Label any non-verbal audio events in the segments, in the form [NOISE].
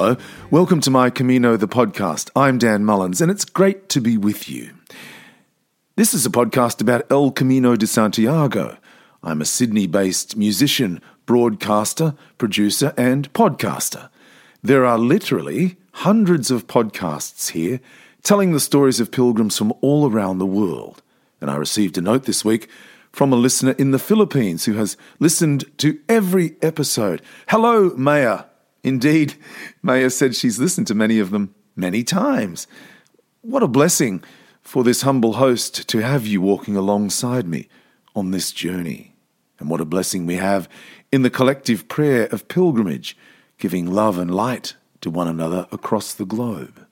Hello, welcome to my Camino the podcast. I'm Dan Mullins, and it's great to be with you. This is a podcast about El Camino de Santiago. I'm a Sydney based musician, broadcaster, producer, and podcaster. There are literally hundreds of podcasts here telling the stories of pilgrims from all around the world. And I received a note this week from a listener in the Philippines who has listened to every episode. Hello, Maya. Indeed, Maya said she's listened to many of them many times. What a blessing for this humble host to have you walking alongside me on this journey. And what a blessing we have in the collective prayer of pilgrimage, giving love and light to one another across the globe.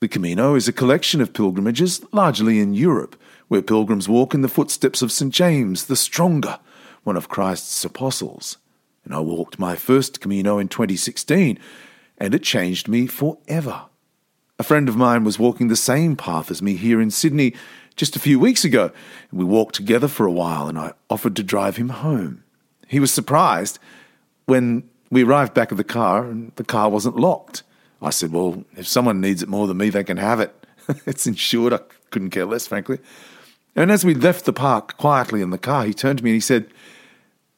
The Camino is a collection of pilgrimages, largely in Europe, where pilgrims walk in the footsteps of St. James the Stronger, one of Christ's apostles and I walked my first Camino in 2016, and it changed me forever. A friend of mine was walking the same path as me here in Sydney just a few weeks ago, and we walked together for a while, and I offered to drive him home. He was surprised when we arrived back at the car and the car wasn't locked. I said, Well, if someone needs it more than me, they can have it. [LAUGHS] it's insured. I couldn't care less, frankly. And as we left the park quietly in the car, he turned to me and he said,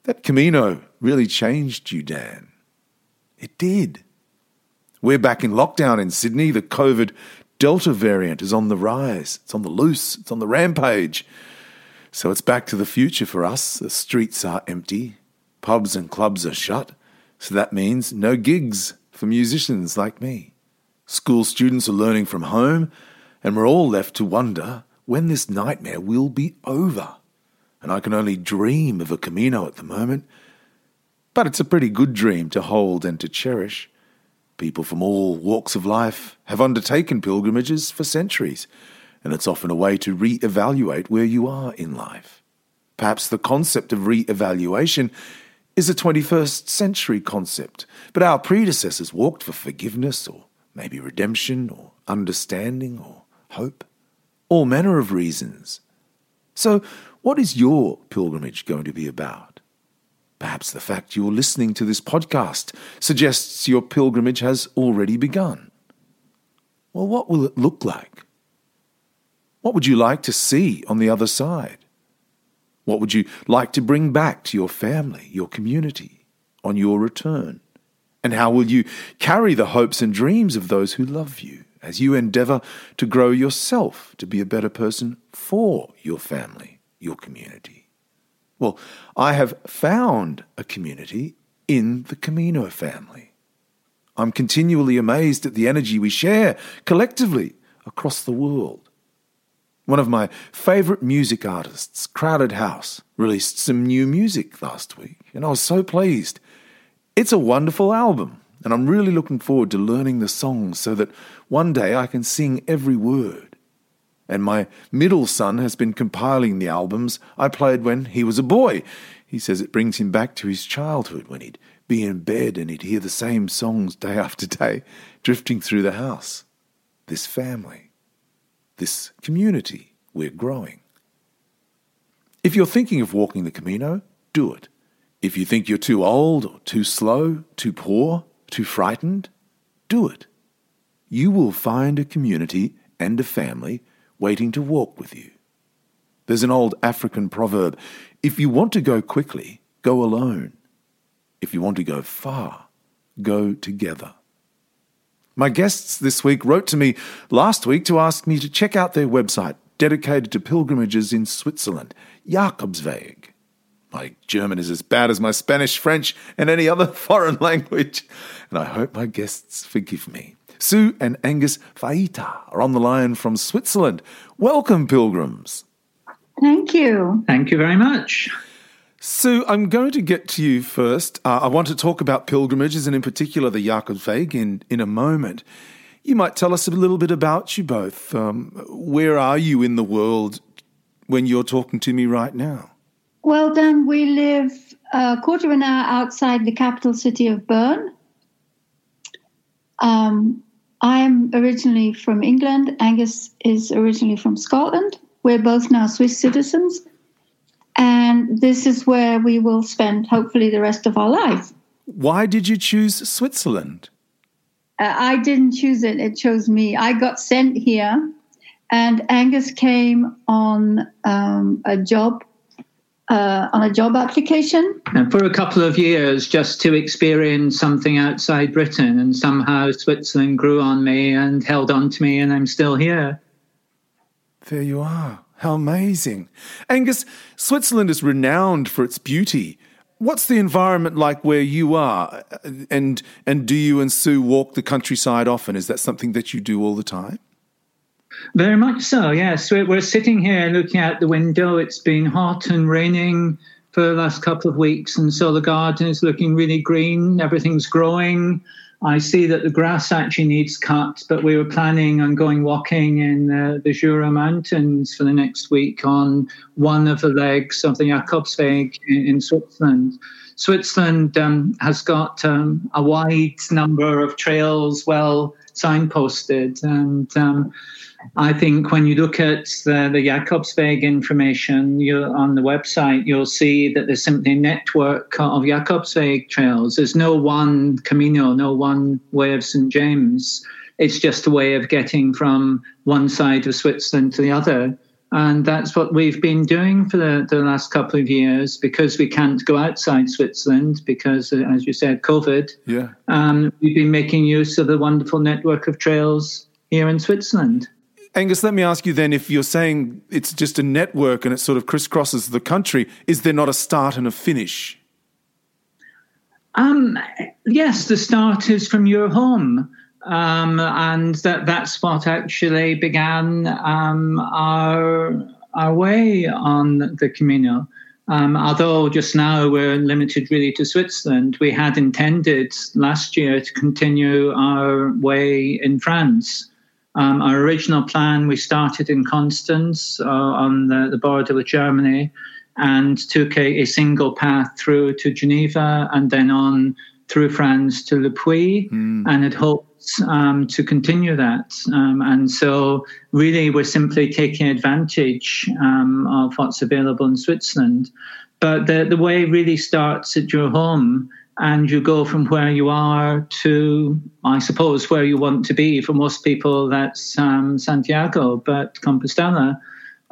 That Camino really changed you, Dan. It did. We're back in lockdown in Sydney. The COVID Delta variant is on the rise, it's on the loose, it's on the rampage. So it's back to the future for us. The streets are empty, pubs and clubs are shut. So that means no gigs for musicians like me. School students are learning from home, and we're all left to wonder when this nightmare will be over. And I can only dream of a Camino at the moment but it's a pretty good dream to hold and to cherish. People from all walks of life have undertaken pilgrimages for centuries, and it's often a way to re evaluate where you are in life. Perhaps the concept of re evaluation is a 21st century concept, but our predecessors walked for forgiveness or maybe redemption or understanding or hope, all manner of reasons. So, what is your pilgrimage going to be about? Perhaps the fact you're listening to this podcast suggests your pilgrimage has already begun. Well, what will it look like? What would you like to see on the other side? What would you like to bring back to your family, your community, on your return? And how will you carry the hopes and dreams of those who love you as you endeavor to grow yourself to be a better person for your family, your community? Well, I have found a community in the Camino family. I'm continually amazed at the energy we share collectively across the world. One of my favourite music artists, Crowded House, released some new music last week, and I was so pleased. It's a wonderful album, and I'm really looking forward to learning the songs so that one day I can sing every word and my middle son has been compiling the albums I played when he was a boy. He says it brings him back to his childhood when he'd be in bed and he'd hear the same songs day after day drifting through the house. This family, this community we're growing. If you're thinking of walking the Camino, do it. If you think you're too old or too slow, too poor, too frightened, do it. You will find a community and a family waiting to walk with you. There's an old African proverb if you want to go quickly, go alone. If you want to go far, go together. My guests this week wrote to me last week to ask me to check out their website dedicated to pilgrimages in Switzerland, Jakobsweg. My German is as bad as my Spanish, French, and any other [LAUGHS] foreign language, and I hope my guests forgive me. Sue and Angus Faita are on the line from Switzerland. Welcome, pilgrims. Thank you. Thank you very much. Sue, I'm going to get to you first. Uh, I want to talk about pilgrimages and, in particular, the Jakobsweg in, in a moment. You might tell us a little bit about you both. Um, where are you in the world when you're talking to me right now? Well, Dan, we live a quarter of an hour outside the capital city of Bern. Um, I'm originally from England. Angus is originally from Scotland. We're both now Swiss citizens. And this is where we will spend, hopefully, the rest of our life. Why did you choose Switzerland? Uh, I didn't choose it; it chose me. I got sent here, and Angus came on um, a job uh, on a job application. And for a couple of years, just to experience something outside Britain, and somehow Switzerland grew on me and held on to me, and I'm still here. There you are. How amazing. Angus, Switzerland is renowned for its beauty. What's the environment like where you are? And and do you and Sue walk the countryside often? Is that something that you do all the time? Very much so, yes. We're, we're sitting here looking out the window. It's been hot and raining for the last couple of weeks, and so the garden is looking really green. Everything's growing. I see that the grass actually needs cut, but we were planning on going walking in uh, the Jura Mountains for the next week on one of the legs of the Jakobsweg in, in Switzerland. Switzerland um, has got um, a wide number of trails well signposted, and um, I think when you look at the, the Jakobsweg information on the website, you'll see that there's simply a network of Jakobsweg trails. There's no one Camino, no one way of St. James. It's just a way of getting from one side of Switzerland to the other. And that's what we've been doing for the, the last couple of years because we can't go outside Switzerland because, uh, as you said, COVID. Yeah. Um, we've been making use of the wonderful network of trails here in Switzerland. Angus, let me ask you then if you're saying it's just a network and it sort of crisscrosses the country, is there not a start and a finish? Um, yes, the start is from your home. Um, and that, that's what actually began um, our, our way on the Camino. Um, although just now we're limited really to Switzerland, we had intended last year to continue our way in France. Um, our original plan, we started in Constance uh, on the, the, border with Germany and took a, a, single path through to Geneva and then on through France to Le Puy mm. and had hoped um, to continue that. Um, and so, really, we're simply taking advantage um, of what's available in Switzerland. But the, the way really starts at your home and you go from where you are to, I suppose, where you want to be. For most people, that's um, Santiago, but Compostela.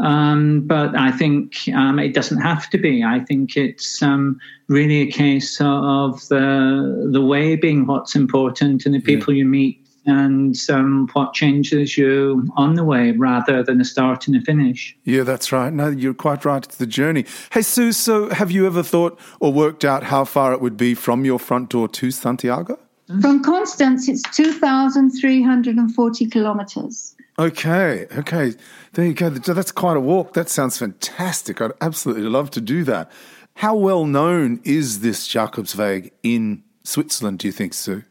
Um, but I think um, it doesn't have to be. I think it's um, really a case of the the way being what's important and the people yeah. you meet and um, what changes you on the way rather than a start and a finish. Yeah, that's right. No, you're quite right. It's the journey. Hey, Sue, so have you ever thought or worked out how far it would be from your front door to Santiago? From Constance, it's 2,340 kilometers. Okay, okay. There you go. That's quite a walk. That sounds fantastic. I'd absolutely love to do that. How well known is this Jakobsweg in Switzerland, do you think, Sue?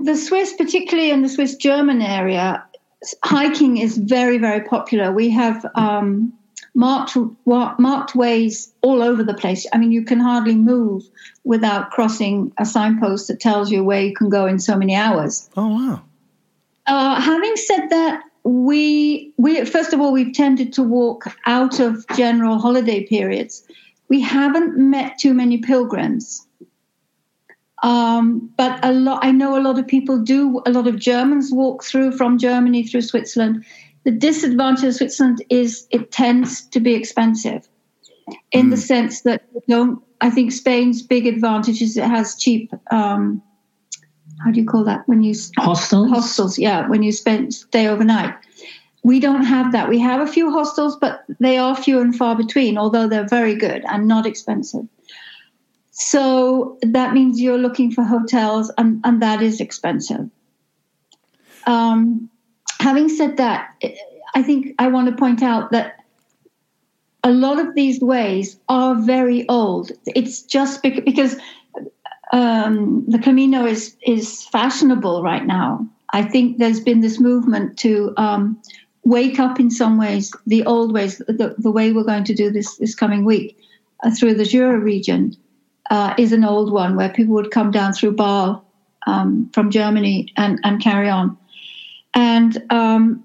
the Swiss, particularly in the Swiss German area, hiking is very, very popular. We have um, marked marked ways all over the place. I mean, you can hardly move without crossing a signpost that tells you where you can go in so many hours. Oh wow! Uh, having said that, we we first of all we've tended to walk out of general holiday periods. We haven't met too many pilgrims. Um, but a lot, I know a lot of people do. A lot of Germans walk through from Germany through Switzerland. The disadvantage of Switzerland is it tends to be expensive, in mm. the sense that don't. I think Spain's big advantage is it has cheap. Um, how do you call that when you hostels? Hostels, yeah. When you spend stay overnight, we don't have that. We have a few hostels, but they are few and far between. Although they're very good and not expensive. So that means you're looking for hotels, and, and that is expensive. Um, having said that, I think I want to point out that a lot of these ways are very old. It's just because um, the Camino is is fashionable right now. I think there's been this movement to um, wake up in some ways the old ways, the, the way we're going to do this this coming week uh, through the Jura region uh, is an old one where people would come down through Basel um, from Germany and, and carry on. And um,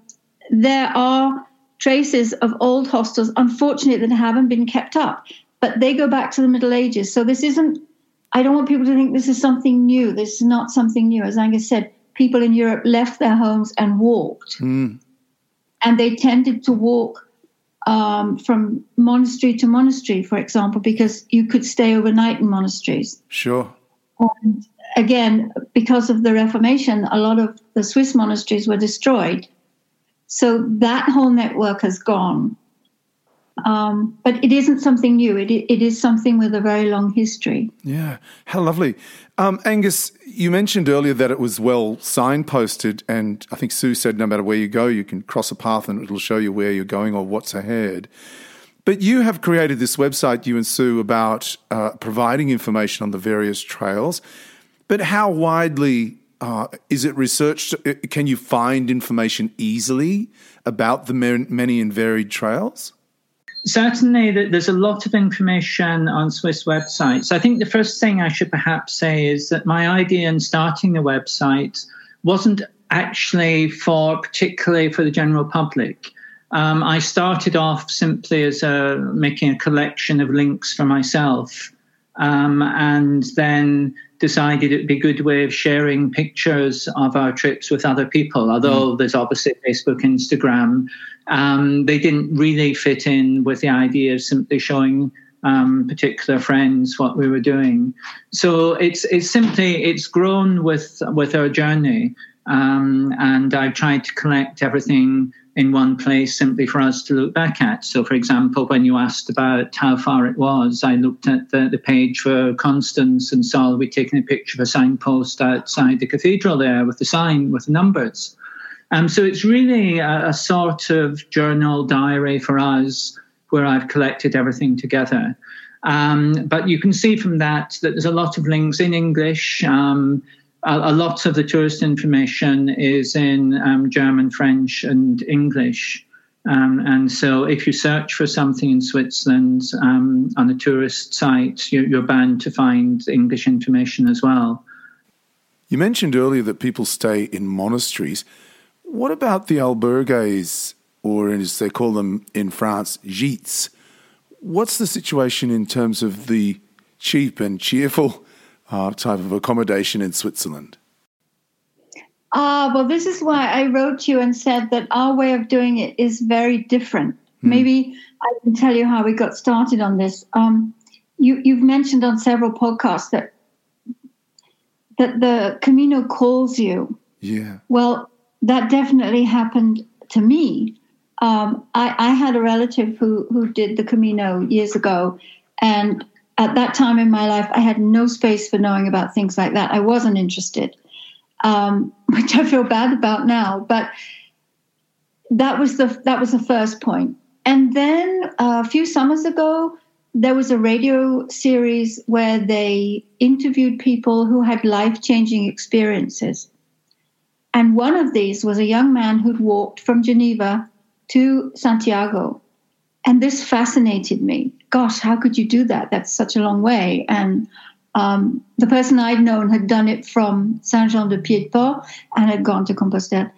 there are traces of old hostels, unfortunately, that haven't been kept up, but they go back to the Middle Ages. So this isn't, I don't want people to think this is something new. This is not something new. As Angus said, people in Europe left their homes and walked. Mm. And they tended to walk um, from monastery to monastery, for example, because you could stay overnight in monasteries. Sure. And again, because of the Reformation, a lot of the Swiss monasteries were destroyed. So that whole network has gone. Um, but it isn't something new. It, it is something with a very long history. Yeah, how lovely. Um, Angus, you mentioned earlier that it was well signposted, and I think Sue said no matter where you go, you can cross a path and it'll show you where you're going or what's ahead. But you have created this website, you and Sue, about uh, providing information on the various trails. But how widely uh, is it researched? Uh, can you find information easily about the many and varied trails? Certainly there's a lot of information on Swiss websites. I think the first thing I should perhaps say is that my idea in starting the website wasn't actually for particularly for the general public. Um, I started off simply as a, making a collection of links for myself, um, and then decided it'd be a good way of sharing pictures of our trips with other people. Although mm. there's obviously Facebook, Instagram, um, they didn't really fit in with the idea of simply showing um, particular friends what we were doing. So it's it's simply it's grown with with our journey, um, and I've tried to collect everything in one place simply for us to look back at. So, for example, when you asked about how far it was, I looked at the, the page for Constance and saw we'd taken a picture of a signpost outside the cathedral there with the sign with the numbers. Um, so it's really a, a, sort of journal diary for us where I've collected everything together. Um, but you can see from that that there's a lot of links in English. Um, a, lot of the tourist information is in um, German, French, and English. Um, and so, if you search for something in Switzerland um, on a tourist site, you're, you're bound to find English information as well. You mentioned earlier that people stay in monasteries. What about the albergues, or as they call them in France, gîtes? What's the situation in terms of the cheap and cheerful uh, type of accommodation in Switzerland? Ah, uh, well, this is why I wrote you and said that our way of doing it is very different. Hmm. Maybe I can tell you how we got started on this. Um, you, you've mentioned on several podcasts that that the Camino calls you. Yeah. Well, that definitely happened to me. Um, I, I, had a relative who who did the Camino years ago, and at that time in my life, I had no space for knowing about things like that. I wasn't interested, um, [LAUGHS] which I feel bad about now. But that was the that was the first point. And then uh, a few summers ago, there was a radio series where they interviewed people who had life changing experiences. And one of these was a young man who'd walked from Geneva to Santiago. And this fascinated me. Gosh, how could you do that? That's such a long way. And um, the person I'd known had done it from Saint Jean Pied de Port and had gone to Compostelle.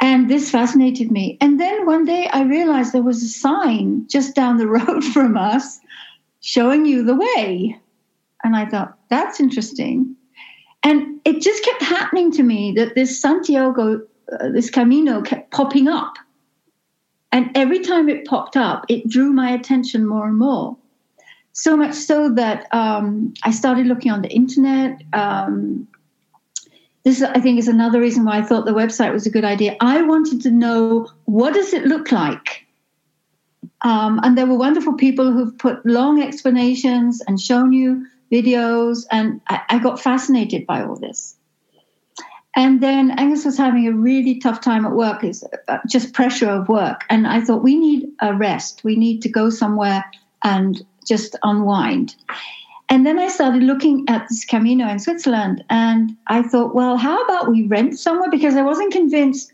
And this fascinated me. And then one day I realized there was a sign just down the [LAUGHS] road from us showing you the way. And I thought, that's interesting. And it just kept happening to me that this Santiago, uh, this Camino kept popping up. And every time it popped up, it drew my attention more and more. So much so that um, I started looking on the internet. Um, this, I think, is another reason why I thought the website was a good idea. I wanted to know what does it look like, um, and there were wonderful people who've put long explanations and shown you videos, and I, I got fascinated by all this. And then Angus was having a really tough time at work, is uh, just pressure of work. And I thought, we need a rest. We need to go somewhere and just unwind. And then I started looking at this Camino in Switzerland, and I thought, well, how about we rent somewhere? Because I wasn't convinced,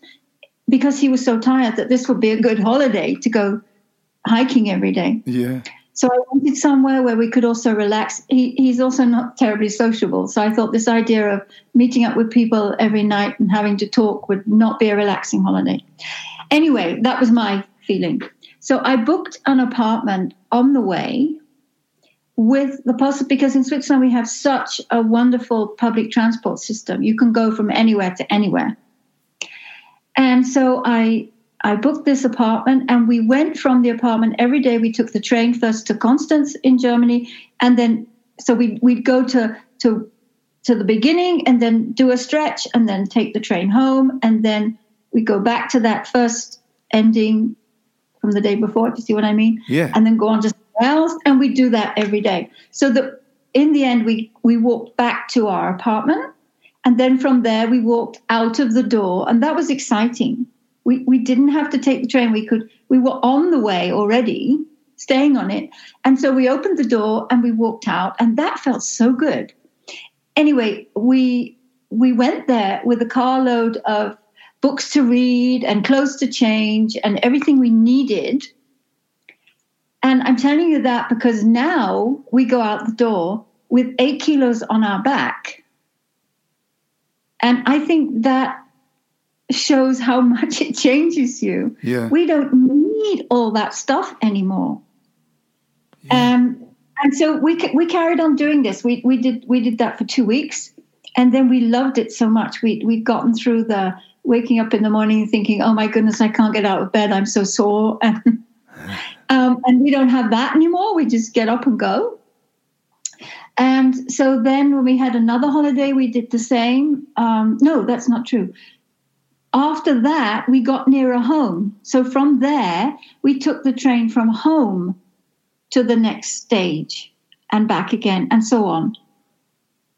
because he was so tired, that this would be a good holiday to go hiking every day. Yeah. So I wanted somewhere where we could also relax. He, he's also not terribly sociable. So I thought this idea of meeting up with people every night and having to talk would not be a relaxing holiday. Anyway, that was my feeling. So I booked an apartment on the way with the possible because in Switzerland we have such a wonderful public transport system. You can go from anywhere to anywhere. And so I I booked this apartment and we went from the apartment every day. We took the train first to Constance in Germany and then so we we'd go to to to the beginning and then do a stretch and then take the train home and then we go back to that first ending from the day before. Do you see what I mean? Yeah. And then go on to somewhere else, and we do that every day. So that in the end, we we walked back to our apartment, and then from there we walked out of the door, and that was exciting. We we didn't have to take the train. We could we were on the way already, staying on it, and so we opened the door and we walked out, and that felt so good. Anyway, we we went there with a carload of books to read and clothes to change and everything we needed. And I'm telling you that because now we go out the door with eight kilos on our back. And I think that shows how [LAUGHS] much it changes you. Yeah. We don't need all that stuff anymore. Yeah. Um, and so we we carried on doing this. We we did we did that for two weeks, and then we loved it so much. We we'd gotten through the waking up in the morning thinking, "Oh my goodness, I can't get out of bed. I'm so sore." And, [LAUGHS] um, and we don't have that anymore. We just get up and go. And so then, when we had another holiday, we did the same. Um, no, that's not true. After that, we got nearer home. So from there, we took the train from home to the next stage and back again, and so on.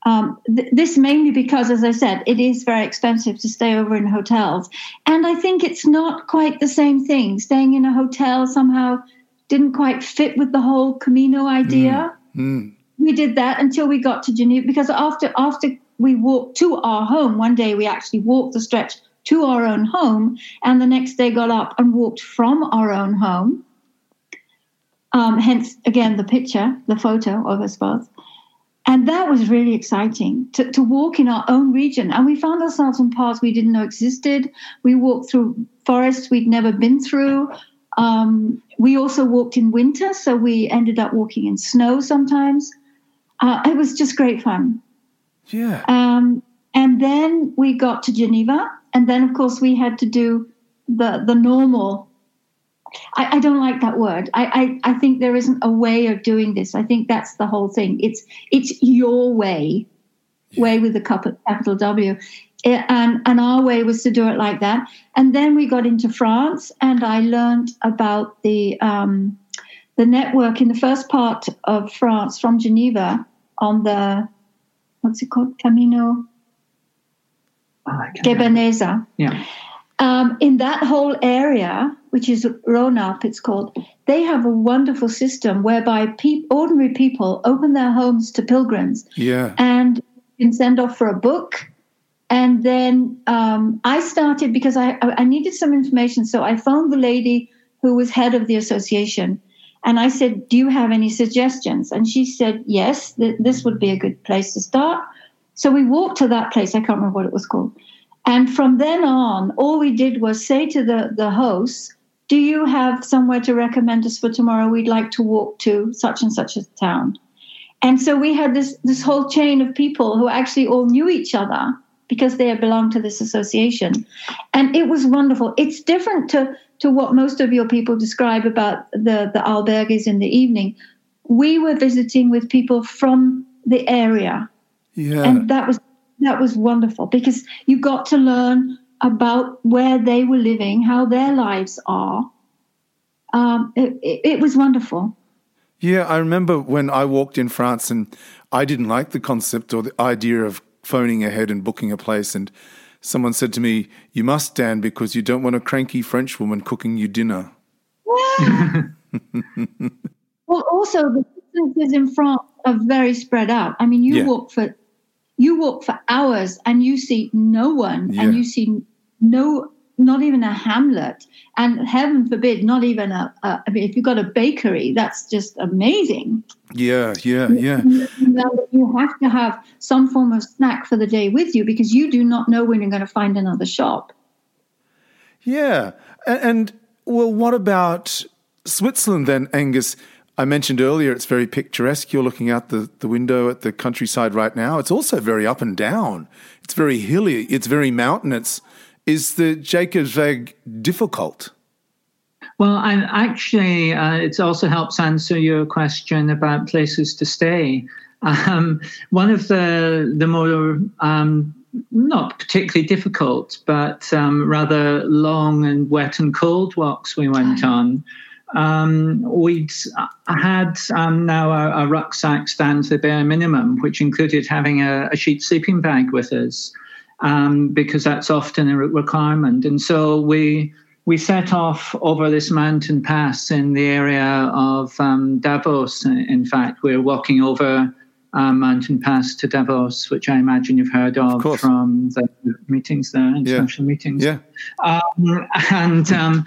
Um, th- this mainly because, as I said, it is very expensive to stay over in hotels. And I think it's not quite the same thing. Staying in a hotel somehow didn't quite fit with the whole Camino idea. Mm. Mm. We did that until we got to Geneva because after after we walked to our home, one day we actually walked the stretch to our own home, and the next day got up and walked from our own home. Um, hence, again, the picture, the photo of us both. And that was really exciting to, to walk in our own region. And we found ourselves in parts we didn't know existed. We walked through forests we'd never been through. Um, we also walked in winter, so we ended up walking in snow sometimes. Uh, it was just great fun. Yeah. Um, and then we got to Geneva, and then of course we had to do the the normal I, I, don't like that word. I, I, I, think there isn't a way of doing this. I think that's the whole thing. It's it's your way, way with the capital W, it, and and our way was to do it like that. And then we got into France, and I learned about the um, the network in the first part of France from Geneva on the what's it called Camino oh, Gebennensis. Yeah. Um, in that whole area, which is Rhône-Alpes, it's called, they have a wonderful system whereby pe- ordinary people open their homes to pilgrims. Yeah. And can send off for a book. And then um, I started because I, I needed some information. So I phoned the lady who was head of the association. And I said, Do you have any suggestions? And she said, Yes, th- this would be a good place to start. So we walked to that place. I can't remember what it was called. And from then on, all we did was say to the, the hosts, Do you have somewhere to recommend us for tomorrow? We'd like to walk to such and such a town. And so we had this, this whole chain of people who actually all knew each other because they belonged to this association. And it was wonderful. It's different to, to what most of your people describe about the, the albergues in the evening. We were visiting with people from the area. Yeah. And that was that was wonderful because you got to learn about where they were living, how their lives are. Um, it, it, it was wonderful. Yeah, I remember when I walked in France and I didn't like the concept or the idea of phoning ahead and booking a place. And someone said to me, You must stand because you don't want a cranky French woman cooking you dinner. Yeah. [LAUGHS] well, also, the distances in France are very spread out. I mean, you Yeah. walk for you walk for hours and you see no one Yeah. and you see no not even a hamlet and heaven forbid not even a, a i mean if you've got a bakery that's just amazing Yeah, yeah, yeah. Now, you have to have some form of snack for the day with you because you do not know when you're going to find another shop Yeah. A- And, well, what about Switzerland then, Angus? I mentioned earlier it's very picturesque. You're looking out the, the window at the countryside right now. It's also very up and down. It's very hilly. It's very mountainous. Is the Jakobsweg difficult? Well, I, actually, uh, it also helps answer your question about places to stay. Um, one of the the more um, not particularly difficult, but um, rather long and wet and cold walks we went on. Um, we'd had um, now our, our, rucksacks down to the bare minimum, which included having a, a sheet sleeping bag with us, um, because that's often a requirement. And so we we set off over this mountain pass in the area of um, Davos. In fact, we're walking over um, mountain pass to Davos, which I imagine you've heard of, of from the meetings there, international yeah. meetings. Yeah. Um, [LAUGHS] and um,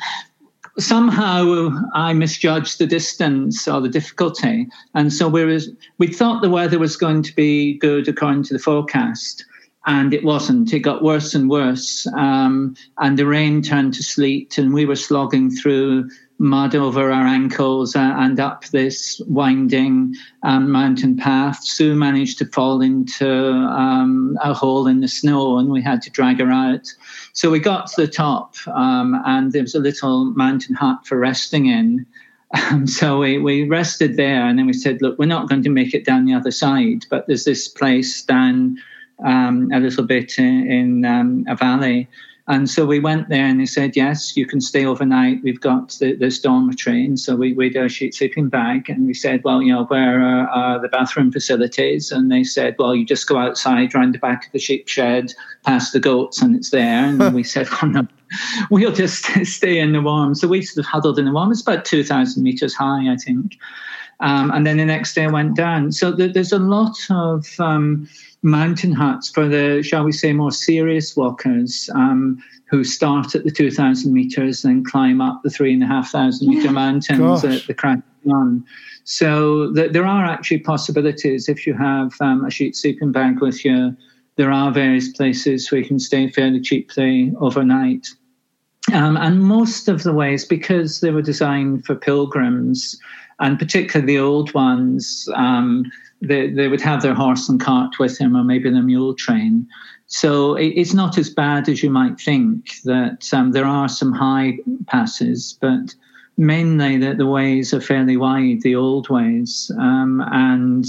somehow I misjudged the distance or the difficulty, and so we we thought the weather was going to be good according to the forecast and it wasn't. It got worse and worse. Um, and the rain turned to sleet, and we were slogging through mud over our ankles and up this winding um, mountain path. Sue managed to fall into um, a hole in the snow, and we had to drag her out. So we got to the top, um, and there was a little mountain hut for resting in. Um, [LAUGHS] so we, we rested there, and then we said, Look, we're not going to make it down the other side, but there's this place down um, a little bit in, in um, a valley. And so we went there and they said, yes, you can stay overnight. We've got the, this dormitory. And so we, we did a sheet sleeping bag. And we said, well, you know, where are, are, the bathroom facilities? And they said, well, you just go outside round the back of the sheep shed, past the goats, and it's there. And we said, well, no, we'll just [LAUGHS] stay in the warm. So we sort of huddled in the warm. It's about 2,000 meters high, I think. Um, and then the next day I went down. So there's a lot of um, mountain huts for the, shall we say, more serious walkers um, who start at the 2,000 meters and climb up the 3,500 meter mountains at the crack run. So th- there are actually possibilities if you have um, a sheet sleeping bag with you. There are various places where you can stay fairly cheaply overnight. Um, and most of the ways, because they were designed for pilgrims, and particularly the old ones, um, they, they would have their horse and cart with him, or maybe the mule train. So it, it's not as bad as you might think. That um, there are some high passes, but mainly that the ways are fairly wide, the old ways, um, and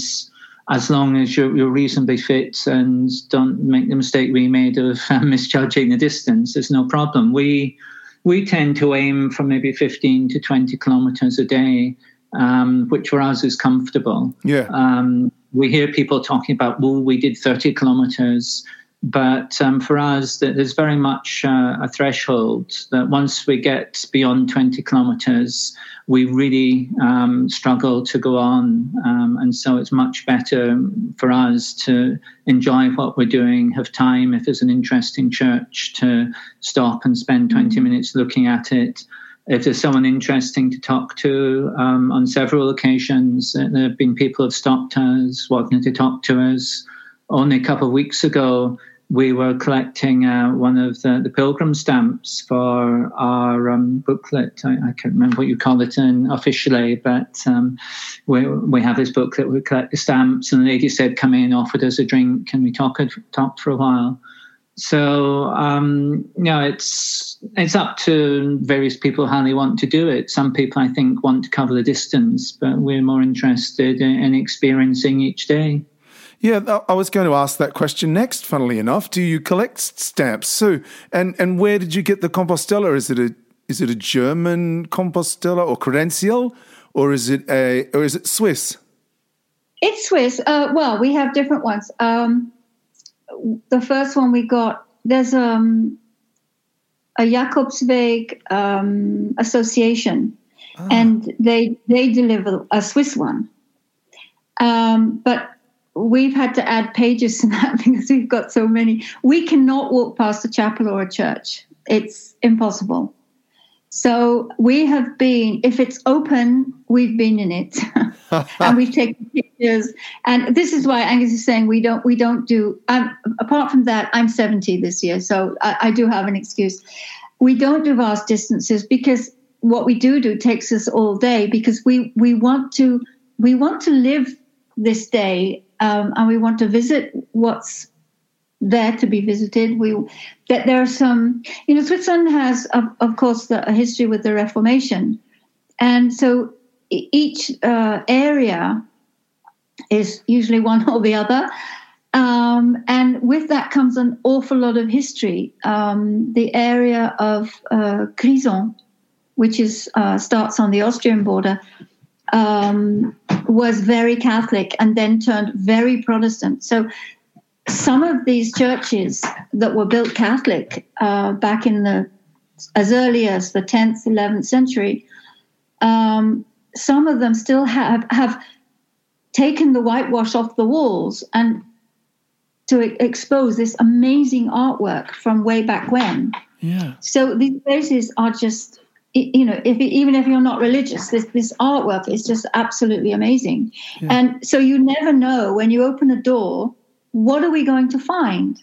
as long as you're, you're, reasonably fit and don't make the mistake we made of uh, [LAUGHS] misjudging the distance, there's no problem. We we tend to aim for maybe 15 to 20 kilometers a day um, which for us is comfortable. Yeah. Um, we hear people talking about, well, we did 30 kilometers. But um, for us, there's very much uh, a threshold that once we get beyond 20 kilometers, we really um, struggle to go on. Um, and so it's much better for us to enjoy what we're doing, have time, if there's an interesting church, to stop and spend 20 minutes looking at it if there's someone interesting to talk to um, on several occasions, uh, there have been people who have stopped us, wanting to talk to us. Only a couple of weeks ago, we were collecting uh, one of the, the, pilgrim stamps for our um, booklet. I, I, can't remember what you call it in officially, but um, we, we have this booklet. We collect the stamps, and the lady said, "Come in," offered us a drink, and we talked talked for a while. So um, you know, it's it's up to various people how they want to do it. Some people, I think, want to cover the distance, but we're more interested in, in experiencing each day. Yeah, I was going to ask that question next. Funnily enough, do you collect stamps? So, and and where did you get the Compostela? Is it a is it a German Compostela or Credencial, or is it a or is it Swiss? It's Swiss. Uh, well, we have different ones. Um, the first one we got, there's um, a Jakobsweg um, association, ah. and they they deliver a Swiss one. Um, but we've had to add pages to [LAUGHS] that because we've got so many. We cannot walk past a chapel or a church. It's impossible. So we have been, if it's open, we've been in it, [LAUGHS] and we've taken pictures. And this is why Angus is saying we don't we don't do. Um, apart from that, I'm 70 this year, so I, I do have an excuse. We don't do vast distances because what we do do takes us all day because we we want to we want to live this day um, and we want to visit what's there to be visited. We that there are some, you know, Switzerland has, of, of course, the, a history with the Reformation, and so each uh, area is usually one or the other. Um, and with that comes an awful lot of history. Um, the area of uh, Grisons, which is uh, starts on the Austrian border, um, was very Catholic and then turned very Protestant. So some of these churches that were built Catholic uh, back in the as early as the 10th, 11th century, um, some of them still have have taken the whitewash off the walls and to expose this amazing artwork from way back when. Yeah. So these places are just you know if even if you're not religious this this artwork is just absolutely amazing yeah. and so you never know when you open a door what are we going to find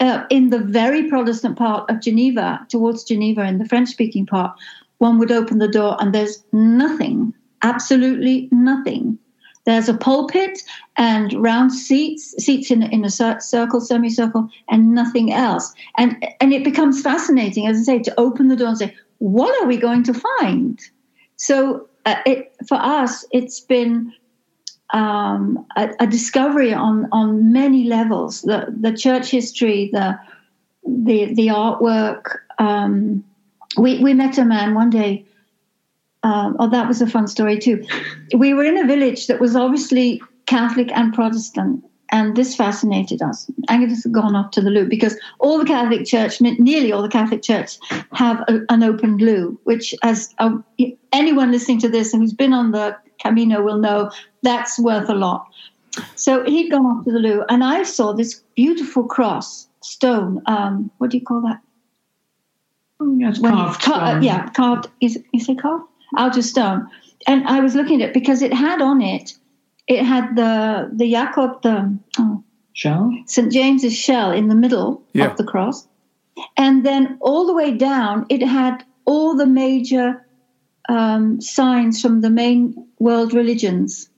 uh, in the very protestant part of geneva towards geneva in the french speaking part one would open the door and there's nothing absolutely nothing there's a pulpit and round seats, seats in, in a circle, semicircle, and nothing else. And and it becomes fascinating, as I say, to open the door and say, what are we going to find? So uh, it, for us, it's been um, a, a, discovery on, on many levels. The, the church history, the, the, the artwork. Um, we, we met a man one day. Um, oh, that was a fun story too. We were in a village that was obviously Catholic and Protestant, and this fascinated us. Angus had gone off to the loo because all the Catholic Church, nearly all the Catholic Church, have a, an open loo, which, as a, anyone listening to this and who's been on the Camino will know, that's worth a lot. So he'd gone off to the loo, and I saw this beautiful cross stone. Um, what do you call that? Oh, yes, carved. Car- uh, yeah, carved. Is is it carved? Out of stone. And I was looking at it because it had on it it had the the Jacob the oh, shell St James's shell in the middle yeah. of the cross, and then all the way down it had all the major um, signs from the main world religions,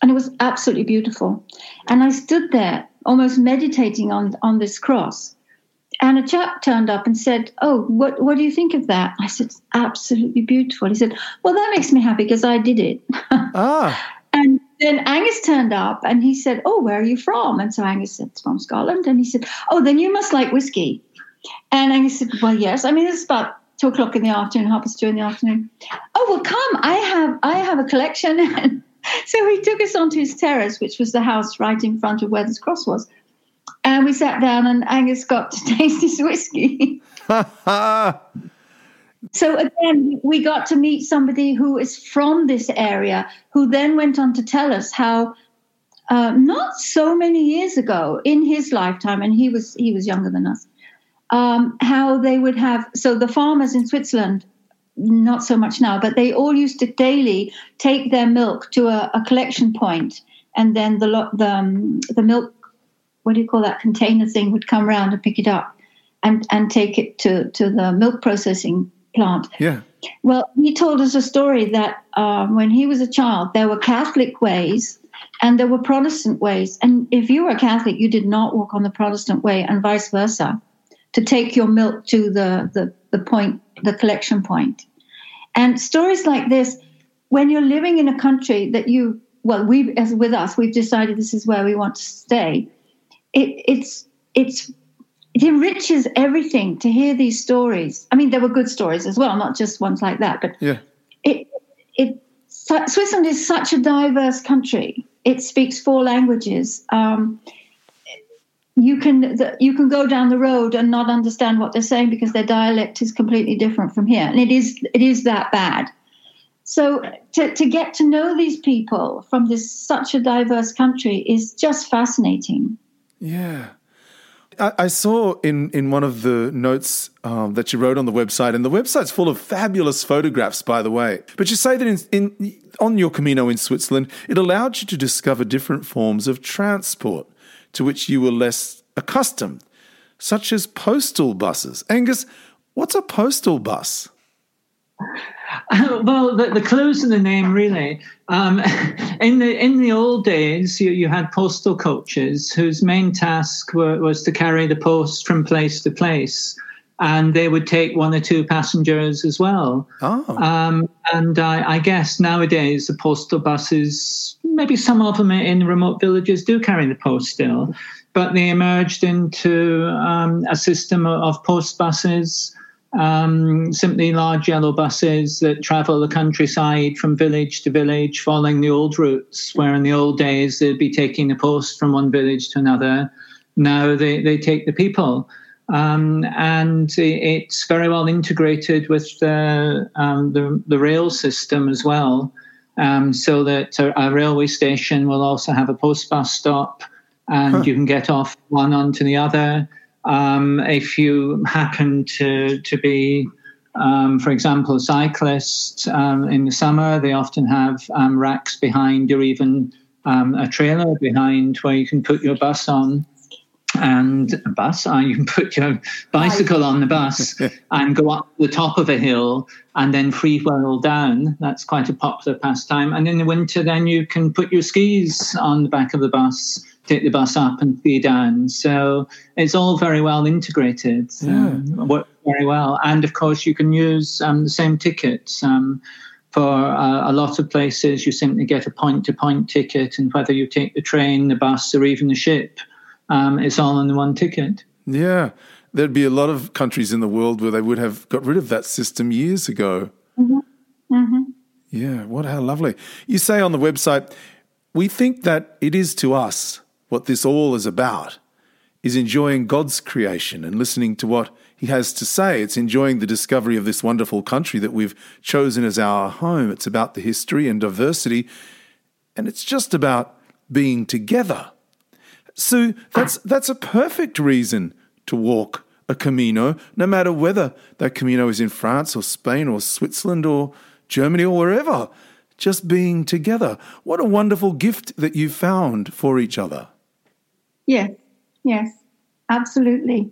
and it was absolutely beautiful. And I stood there almost meditating on on this cross. And a chap turned up and said, "Oh, what what do you think of that?" I said, "Absolutely beautiful." He said, "Well, that makes me happy because I did it." [LAUGHS] Ah. and then Angus turned up and he said, Oh, where are you from? And so Angus said, From Scotland. And he said, Oh, then you must like whiskey. And Angus said, Well, yes. I mean, it's about two o'clock in the afternoon, half past two in the afternoon. Oh, well, come. I have I have a collection. And [LAUGHS] so he took us onto his terrace, which was the house right in front of where this cross was. And we sat down and Angus got to [LAUGHS] taste his whiskey. [LAUGHS] So again, we got to meet somebody who is from this area, who then went on to tell us how uh, not so many years ago in his lifetime, and he was he was younger than us, um, how they would have so the farmers in Switzerland, not so much now, but they all used to daily take their milk to a, a collection point, and then the the um, the milk, what do you call that container thing, would come around and pick it up, and and take it to to the milk processing plant. Yeah. Well, he told us a story that um, when he was a child, there were Catholic ways and there were Protestant ways. And if you were a Catholic, you did not walk on the Protestant way, and vice versa, to take your milk to the, the, the point, the collection point. And stories like this, when you're living in a country that you, well, we, as with us, we've decided this is where we want to stay. It, it's it's it enriches everything to hear these stories. I mean, there were good stories as well, not just ones like that. But yeah, it it Switzerland is such a diverse country. It speaks four languages. Um, you can you can go down the road and not understand what they're saying because their dialect is completely different from here, and it is it is that bad. So to, to get to know these people from this such a diverse country is just fascinating. Yeah. I, I saw in, in one of the notes um, that you wrote on the website, and the website's full of fabulous photographs, by the way. But you say that in, in, on your Camino in Switzerland, it allowed you to discover different forms of transport to which you were less accustomed, such as postal buses. Angus, what's a postal bus? [LAUGHS] well, the, the clues in the name really. Um, [LAUGHS] in the in the old days, you, you had postal coaches whose main task were, was to carry the post from place to place, and they would take one or two passengers as well. Oh. Um, and I, I guess nowadays the postal buses, maybe some of them in remote villages do carry the post still, but they emerged into um, a system of post buses um, simply large yellow buses that travel the countryside from village to village, following the old routes, where in the old days they'd be taking the post from one village to another. Now they, they take the people. Um, and it's very well integrated with the, um, the, the, rail system as well, um, so that a, a, railway station will also have a post bus stop, and huh. you can get off one onto the other. Um, if you happen to to be, um, for example, a cyclist um, in the summer, they often have um, racks behind or even um, a trailer behind where you can put your bus on. And a bus, uh, [LAUGHS] you can put your bicycle on the bus [LAUGHS] and go up the top of a hill and then free wheel down. That's quite a popular pastime. And in the winter, then you can put your skis on the back of the bus take the bus up and ski down. So it's all very well integrated, yeah. um, works very well. And of course, you can use um, the same tickets. Um, for uh, a lot of places, you simply get a point to point ticket, and whether you take the train, the bus, or even the ship, um, it's all on the one ticket. Yeah. There'd be a lot of countries in the world where they would have got rid of that system years ago. Mm-hmm. Mm-hmm. Yeah, what how lovely. You say on the website, we think that it is to us what this all is about is enjoying God's creation and listening to what He has to say. It's enjoying the discovery of this wonderful country that we've chosen as our home. It's about the history and diversity, and it's just about being together. So that's that's a perfect reason to walk a Camino, no matter whether that Camino is in France or Spain or Switzerland or Germany or wherever. Just being together. What a wonderful gift that you found for each other. Yes, yes, absolutely.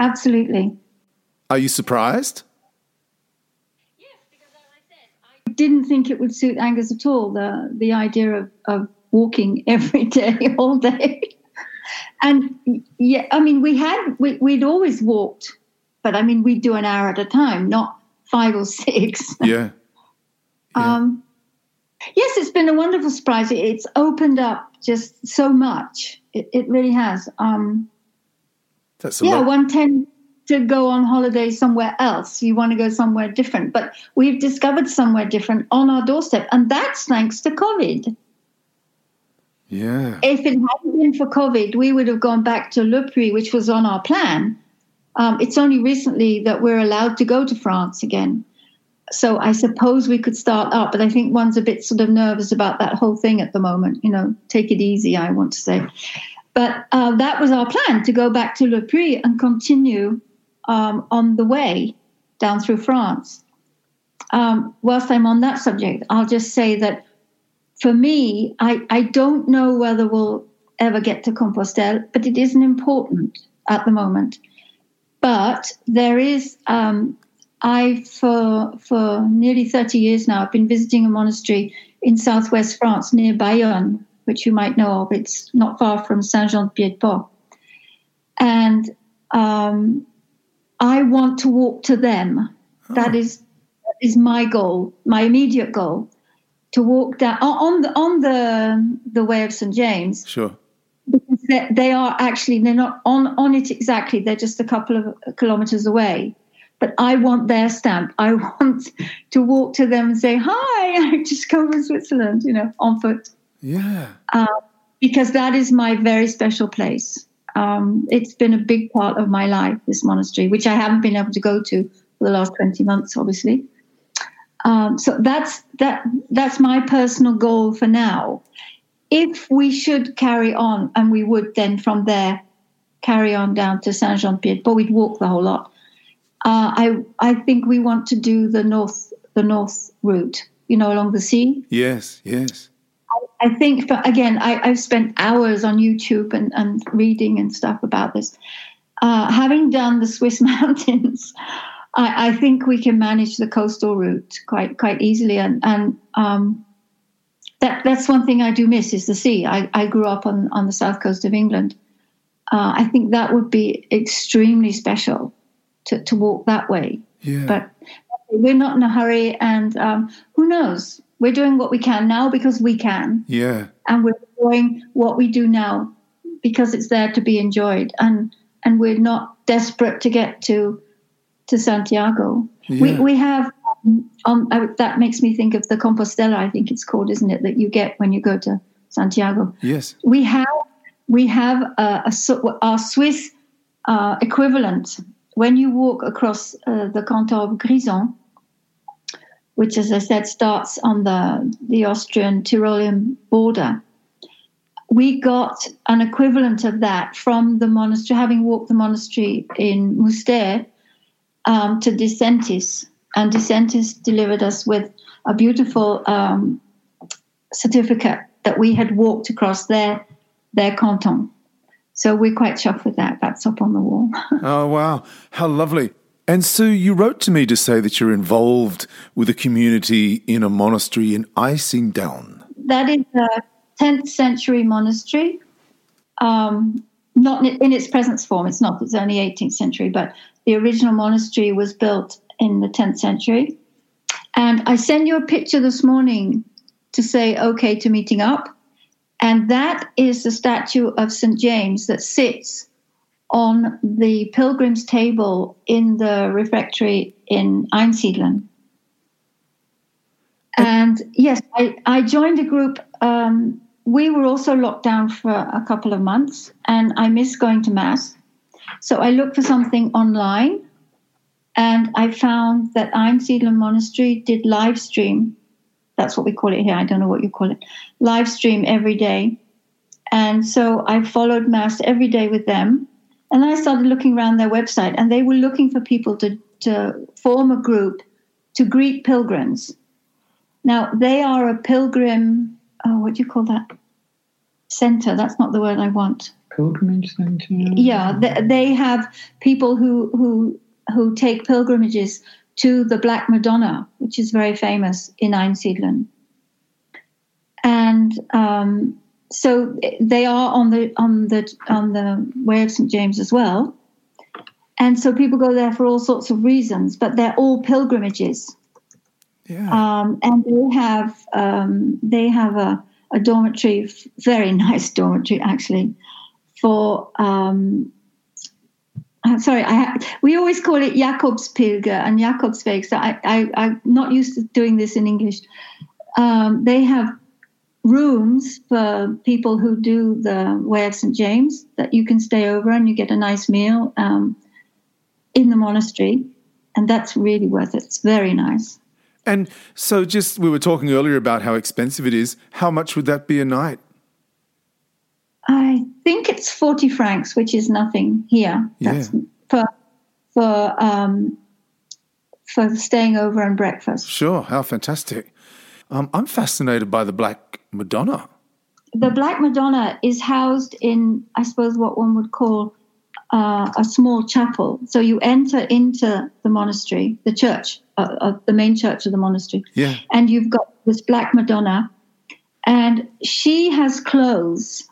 Absolutely. Are you surprised? Yes, because as I said, I didn't think it would suit Angus at all, the, the idea of, of walking [LAUGHS] every day, all day. and yeah, I mean, we had, we, we'd always walked, but I mean, we'd do an hour at a time, not five or six. [LAUGHS] Yeah. yeah. Um, yes, it's been a wonderful surprise. It's opened up just so much. It, it really has. Um, That's yeah, lot. one tend to go on holiday somewhere else. You want to go somewhere different, but we've discovered somewhere different on our doorstep, and that's thanks to COVID. Yeah. If it hadn't been for COVID, we would have gone back to Le which was on our plan. Um, it's only recently that we're allowed to go to France again so I suppose we could start up, but I think one's a bit sort of nervous about that whole thing at the moment. You know, take it easy, I want to say. But uh, that was our plan to go back to Le and continue um, on the way down through France. Um, whilst I'm on that subject, I'll just say that for me, I, I don't know whether we'll ever get to Compostelle, but it isn't important at the moment. But there is um, I, for for nearly thirty years now, I've been visiting a monastery in southwest France near Bayonne, which you might know of. It's not far from Saint Jean de Pied de Port, and um, I want to walk to them. Oh. That is that is my goal, my immediate goal, to walk down on the on the the way of St James. Sure because they are actually they're not on on it exactly they're just a couple of kilometers away but I want their stamp. I [LAUGHS] want to walk to them and say, "Hi, [LAUGHS] I just come from Switzerland," you know, on foot. Yeah. Uh, because that is my very special place. Um, it's been a big part of my life, this monastery, which I haven't been able to go to for the last twenty months, obviously. Um, so that's that. That's my personal goal for now. If we should carry on, and we would then from there carry on down to Saint Jean Pied, but we'd walk the whole lot uh, I I think we want to do the north the north route, you know, along the sea. Yes, yes. I, I think, for, again, I, I've spent hours on YouTube and, and reading and stuff about this. Uh, having done the Swiss [LAUGHS] mountains, I, I, think we can manage the coastal route quite quite easily, and and um, that that's one thing I do miss is the sea. I, I grew up on on the south coast of England. Uh, I think that would be extremely special to to walk that way. Yeah. But we're not in a hurry, and um, who knows? We're doing what we can now because we can. Yeah. And we're doing what we do now because it's there to be enjoyed, and and we're not desperate to get to to Santiago. Yeah. We we have um, um, that makes me think of the Compostela. I think it's called, isn't it? That you get when you go to Santiago. Yes. We have we have a, a our Swiss uh, equivalent when you walk across uh, the canton of Grisons, which, as I said, starts on the the Austrian Tyrolean border. We got an equivalent of that from the monastery, having walked the monastery in Müstair um, to Disentis, and Disentis delivered us with a beautiful um, certificate that we had walked across their their canton. So we're quite chuffed with that. That's up on the wall. [LAUGHS] oh wow, how lovely! And Sue, you wrote to me to say that you're involved with a community in a monastery in Einsiedeln. That is a 10th century monastery. Um, not in its present form, it's not, it's only 18th century, but the original monastery was built in the 10th century. And I send you a picture this morning to say okay to meeting up. And that is the statue of St. James that sits on the pilgrim's table in the refectory in Einsiedeln. And yes, I, I joined a group. Um, we were also locked down for a couple of months, and I missed going to Mass. So I looked for something online and I found that Einsiedeln Monastery did live stream. That's what we call it here. I don't know what you call it. Live stream every day. And so I followed Mass every day with them. And I started looking around their website, and they were looking for people to, to form a group to greet pilgrims. Now, they are a pilgrim, oh, what do you call that? Center. That's not the word I want pilgrimage center. Yeah, they, they have people who who who take pilgrimages to the Black Madonna, which is very famous in Einsiedeln. And um, so they are on the on the on the way of St James as well. And so people go there for all sorts of reasons, but they're all pilgrimages. Yeah. Um, and they have um, they have a, a dormitory, very [LAUGHS] nice dormitory actually, for um, sorry, I, we always call it Jakobspilger and Jakobsweg. So I, I, I'm not used to doing this in English. Um, they have rooms for people who do the Way of St. James that you can stay over and you get a nice meal um, in the monastery. And that's really worth it. It's very nice. And so, just we were talking earlier about how expensive it is. How much would that be a night? I think it's 40 francs, which is nothing here. That's yeah. for for um, for staying over and breakfast. Sure, how fantastic! Um, I'm fascinated by the Black Madonna. The Black Madonna is housed in, I suppose, what one would call uh, a small chapel. So you enter into the monastery, the church, uh, uh, the main church of the monastery, yeah. and you've got this Black Madonna, and she has clothes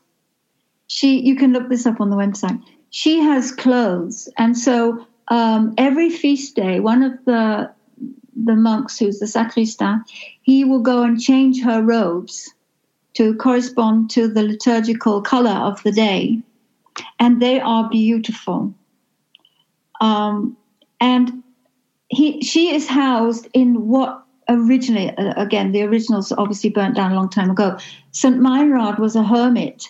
she you can look this up on the website. She has clothes. And so um, every feast day one of the the monks who's the sacristan he will go and change her robes to correspond to the liturgical color of the day. And they are beautiful. Um, and he she is housed in what originally uh, again the originals obviously burnt down a long time ago. St Meinrad was a hermit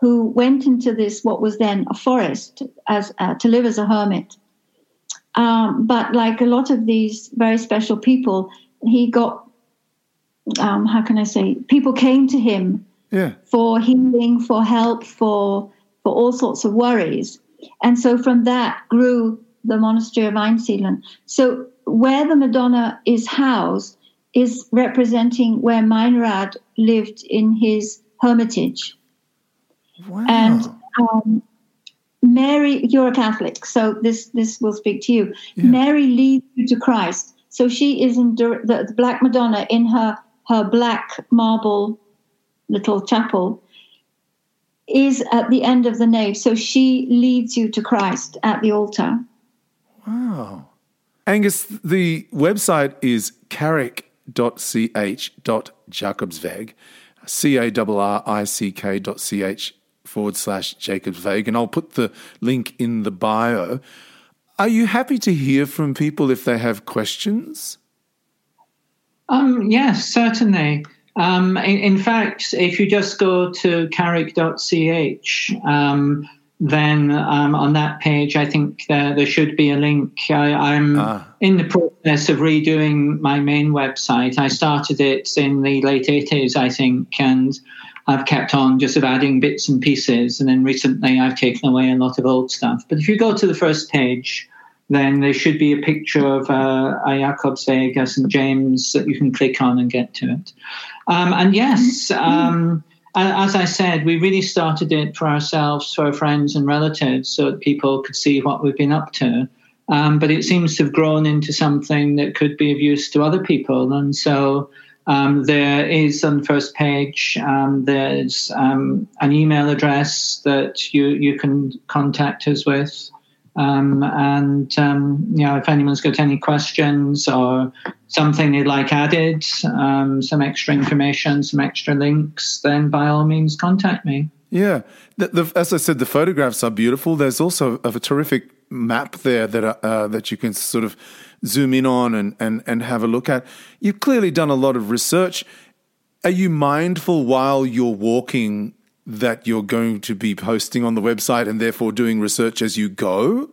who went into this, what was then a forest, as uh, to live as a hermit. Um, but like a lot of these very special people, he got, um, how can I say, people came to him yeah. for healing, for help, for for all sorts of worries. And so from that grew the monastery of Einsiedeln. So where the Madonna is housed is representing where Meinrad lived in his hermitage. Wow. And um, Mary, you're a Catholic, so this this will speak to you. Yeah. Mary leads you to Christ. So she is in the, the Black Madonna in her her black marble little chapel is at the end of the nave. So she leads you to Christ at the altar. Wow. Angus, the website is carrick.ch.jakobsweg, C A R R I C K dot C H forward slash Jakobsweg, and I'll put the link in the bio. Are you happy to hear from people if they have questions? Um, yes, certainly. Um, in, in, fact, if you just go to carrick.ch, um, then um, on that page, I think there, there should be a link. I, am ah. in the process of redoing my main website. I started it in the late 80s, I think, and I've kept on just of adding bits and pieces. And then recently I've taken away a lot of old stuff. But if you go to the first page, then there should be a picture of uh, a Jakobsweg, St. James, that you can click on and get to it. Um, and yes, um, as I said, we really started it for ourselves, for our friends and relatives, so that people could see what we've been up to. Um, but it seems to have grown into something that could be of use to other people. And so um, there is on the first page, um, there's um, an email address that you, you can contact us with. Um, and um, you know, if anyone's got any questions or something they'd like added, um, some extra information, some extra links, then by all means contact me. Yeah, the, the, as I said, the photographs are beautiful. There's also a, a terrific map there that uh, that you can sort of zoom in on and, and and have a look at. You've clearly done a lot of research. Are you mindful while you're walking that you're going to be posting on the website and therefore doing research as you go?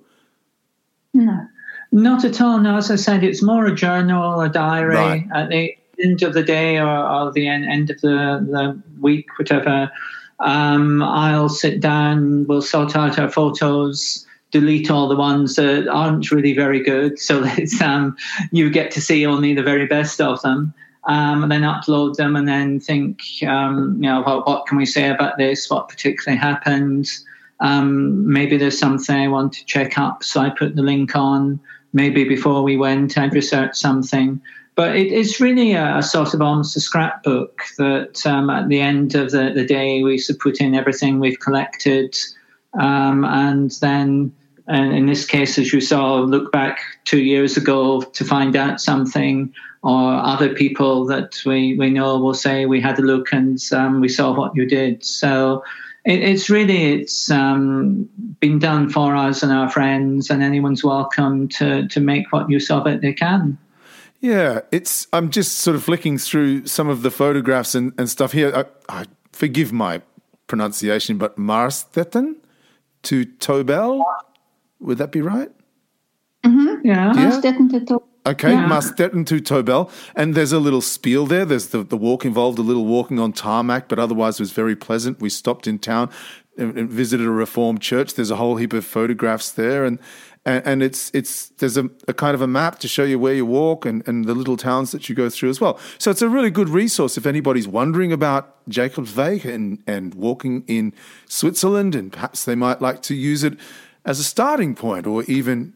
No, not at all. No, as I said, it's more a journal, a diary. Right. At the end of the day or, or the end, end of the, the week, whatever, um, I'll sit down, we'll sort out our photos delete all the ones that aren't really very good so [LAUGHS] that um, you get to see only the very best of them um, and then upload them and then think, um, you know, what, what, can we say about this? What particularly happened? Um, maybe there's something I want to check up, so I put the link on. Maybe before we went, I'd researched something. But it, it's really a, a, sort of almost a scrapbook that um, at the end of the, the day we of put in everything we've collected. Um, and then and in this case, as you saw, look back two years ago to find out something, or other people that we, we know will say we had a look and um, we saw what you did. So it, it's really it's um, been done for us and our friends, and anyone's welcome to to make what use of it they can. Yeah, it's. I'm just sort of flicking through some of the photographs and, and stuff here. I, I forgive my pronunciation, but Marstetten to Tobel, would that be right? Mm-hmm. Yeah, yeah? Marstetten Tobel. Okay, yeah. Marstetten to Tobel. And there's a little spiel there. There's the, the walk involved a little walking on tarmac, but otherwise it was very pleasant. We stopped in town and, and visited a Reformed church. There's a whole heap of photographs there. And and, and it's it's there's a, a, kind of a map to show you where you walk and, and the little towns that you go through as well. So it's a really good resource if anybody's wondering about Jakobsweg and, and walking in Switzerland, and perhaps they might like to use it as a starting point or even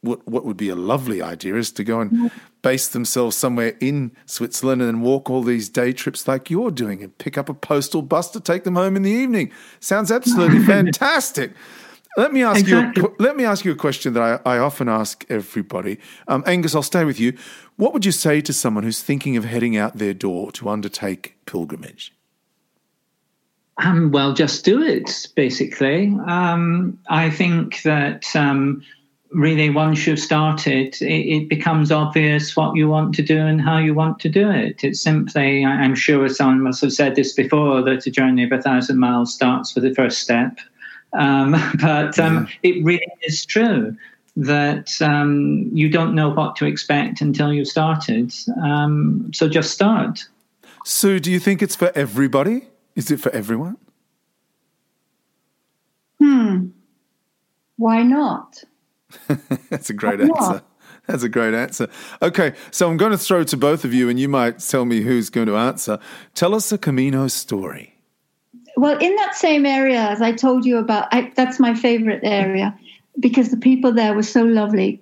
what what would be a lovely idea is to go and base themselves somewhere in Switzerland and then walk all these day trips like you're doing and pick up a postal bus to take them home in the evening. Sounds absolutely [LAUGHS] fantastic. Let me ask exactly. you. Let me ask you a question that I, I often ask everybody. Um, Angus, I'll stay with you. What would you say to someone who's thinking of heading out their door to undertake pilgrimage? Um, well, just do it. Basically, um, I think that um, really once you've started, it, it, becomes obvious what you want to do and how you want to do it. It's simply, I'm sure someone must have said this before, that a journey of a thousand miles starts with the first step. Um, [LAUGHS] but um, yeah. it really is true that um, you don't know what to expect until you've started. Um, so just start. So, do you think it's for everybody? Is it for everyone? Hmm. Why not? [LAUGHS] That's a great answer. That's a great answer. Okay, so I'm going to throw to both of you, and you might tell me who's going to answer. Tell us a Camino story. well, in that same area, as I told you about, I, that's my favorite area because the people there were so lovely.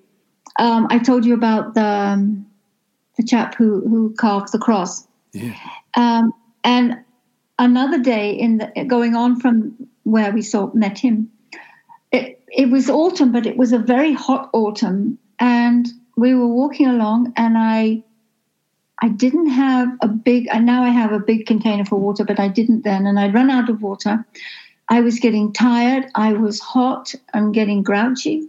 Um, I told you about the um, the chap who who carved the cross. Yeah. Um, and another day in the, going on from where we saw met him, it it was autumn, but it was a very hot autumn, and we were walking along, and I I didn't have a big, and now I have a big container for water, but I didn't then. And I'd run out of water. I was getting tired. I was hot and getting grouchy.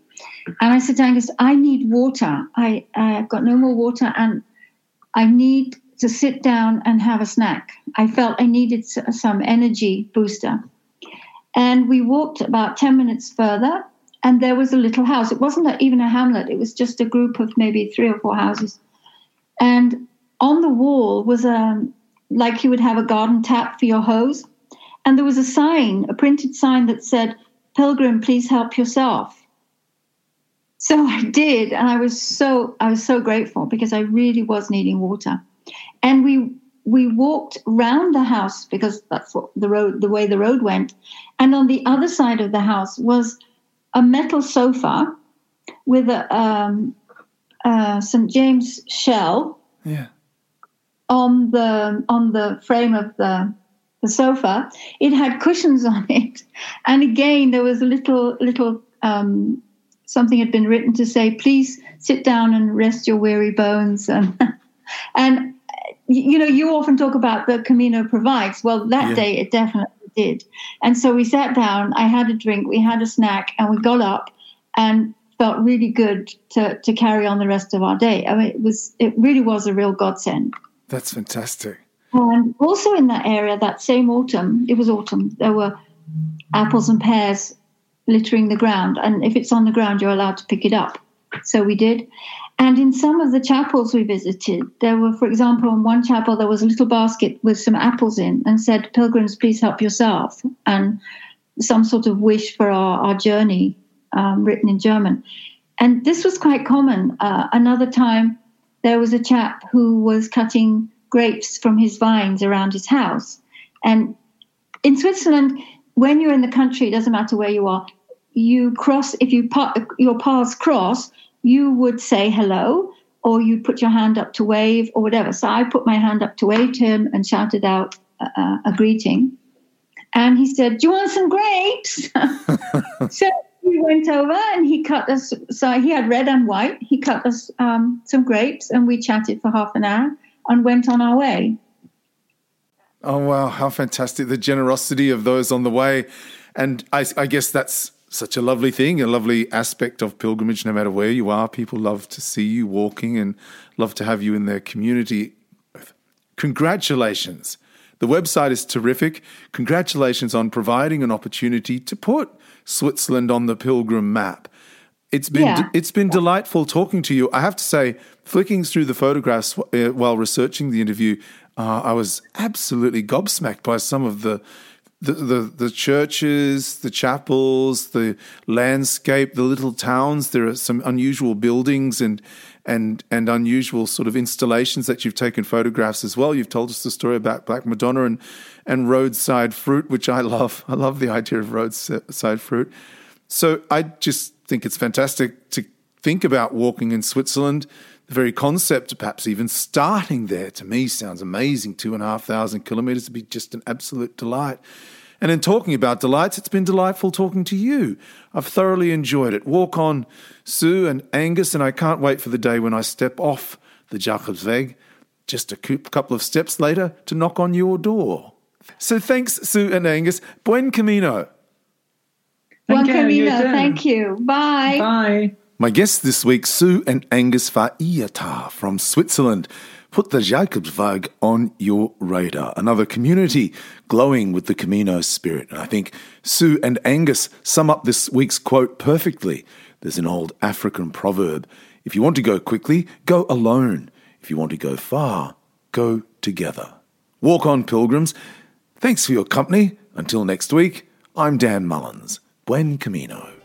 And I said to Angus, I need water. I, I've got no more water and I need to sit down and have a snack. I felt I needed some energy booster. And we walked about 10 minutes further, and there was a little house. It wasn't even a hamlet, it was just a group of maybe three or four houses. And on the wall was a like you would have a garden tap for your hose, and there was a sign, a printed sign that said, "Pilgrim, please help yourself." So [LAUGHS] I did, and I was so I was so grateful because I really was needing water, and we we walked round the house because that's what the road the way the road went, and on the other side of the house was a metal sofa with a um, uh, St James shell. Yeah on the on the frame of the the sofa. It had cushions on [LAUGHS] it, and again there was a little little um, something had been written to say, "Please sit down and rest your weary bones." [LAUGHS] And and you know, you often talk about the Camino provides. Well, that yeah. day it definitely did. And so we sat down. I had a drink. We had a snack, and we got up and felt really good to to carry on the rest of our day. I mean, it was it really was a real godsend. That's fantastic. And also in that area, that same autumn, it was autumn, there were apples and pears littering the ground. And if it's on the ground, you're allowed to pick it up. So we did. And in some of the chapels we visited, there were, for example, in one chapel, there was a little basket with some apples in and said, Pilgrims, please help yourself. And some sort of wish for our, our journey um, written in German. And this was quite common. Uh, another time, there was a chap who was cutting grapes from his vines around his house. And in Switzerland, when you're in the country, it doesn't matter where you are, you cross, if you your paths cross, you would say hello or you'd put your hand up to wave or whatever. So I put my hand up to wave to him and shouted out a, a greeting. And he said, Do you want some grapes? [LAUGHS] so we went over and he cut us. So he had red and white. He cut us um, some grapes and we chatted for half an hour and went on our way. Oh, wow. How fantastic. The generosity of those on the way. And I, I guess that's such a lovely thing, a lovely aspect of pilgrimage, no matter where you are. People love to see you walking and love to have you in their community. Congratulations. The website is terrific. Congratulations on providing an opportunity to put Switzerland on the pilgrim map. It's been yeah. it's been delightful talking to you. I have to say, flicking through the photographs uh, while researching the interview, uh, I was absolutely gobsmacked by some of the the, the, the churches, the chapels, the landscape, the little towns. There are some unusual buildings and and and unusual sort of installations that you've taken photographs as well. You've told us the story about Black Madonna and and roadside fruit, which I love. [LAUGHS] I love the idea of roadside fruit. So I just think it's fantastic to think about walking in Switzerland. The very concept, of perhaps even starting there, to me sounds amazing. Two and a half thousand kilometers would be just an absolute delight. And in talking about delights, it's been delightful talking to you. I've thoroughly enjoyed it. Walk on, Sue and Angus, and I can't wait for the day when I step off the Jakobsweg, just a couple of steps later, to knock on your door. So thanks, Sue and Angus. Buen camino. Buen camino. Thank you. Bye. Bye. My guests this week, Sue and Angus Vaiata from Switzerland. Put the Jakobsweg on your radar. Another community glowing with the Camino spirit. And I think Sue and Angus sum up this week's quote perfectly. There's an old African proverb if you want to go quickly, go alone. If you want to go far, go together. Walk on, pilgrims. Thanks for your company. Until next week, I'm Dan Mullins. Buen Camino.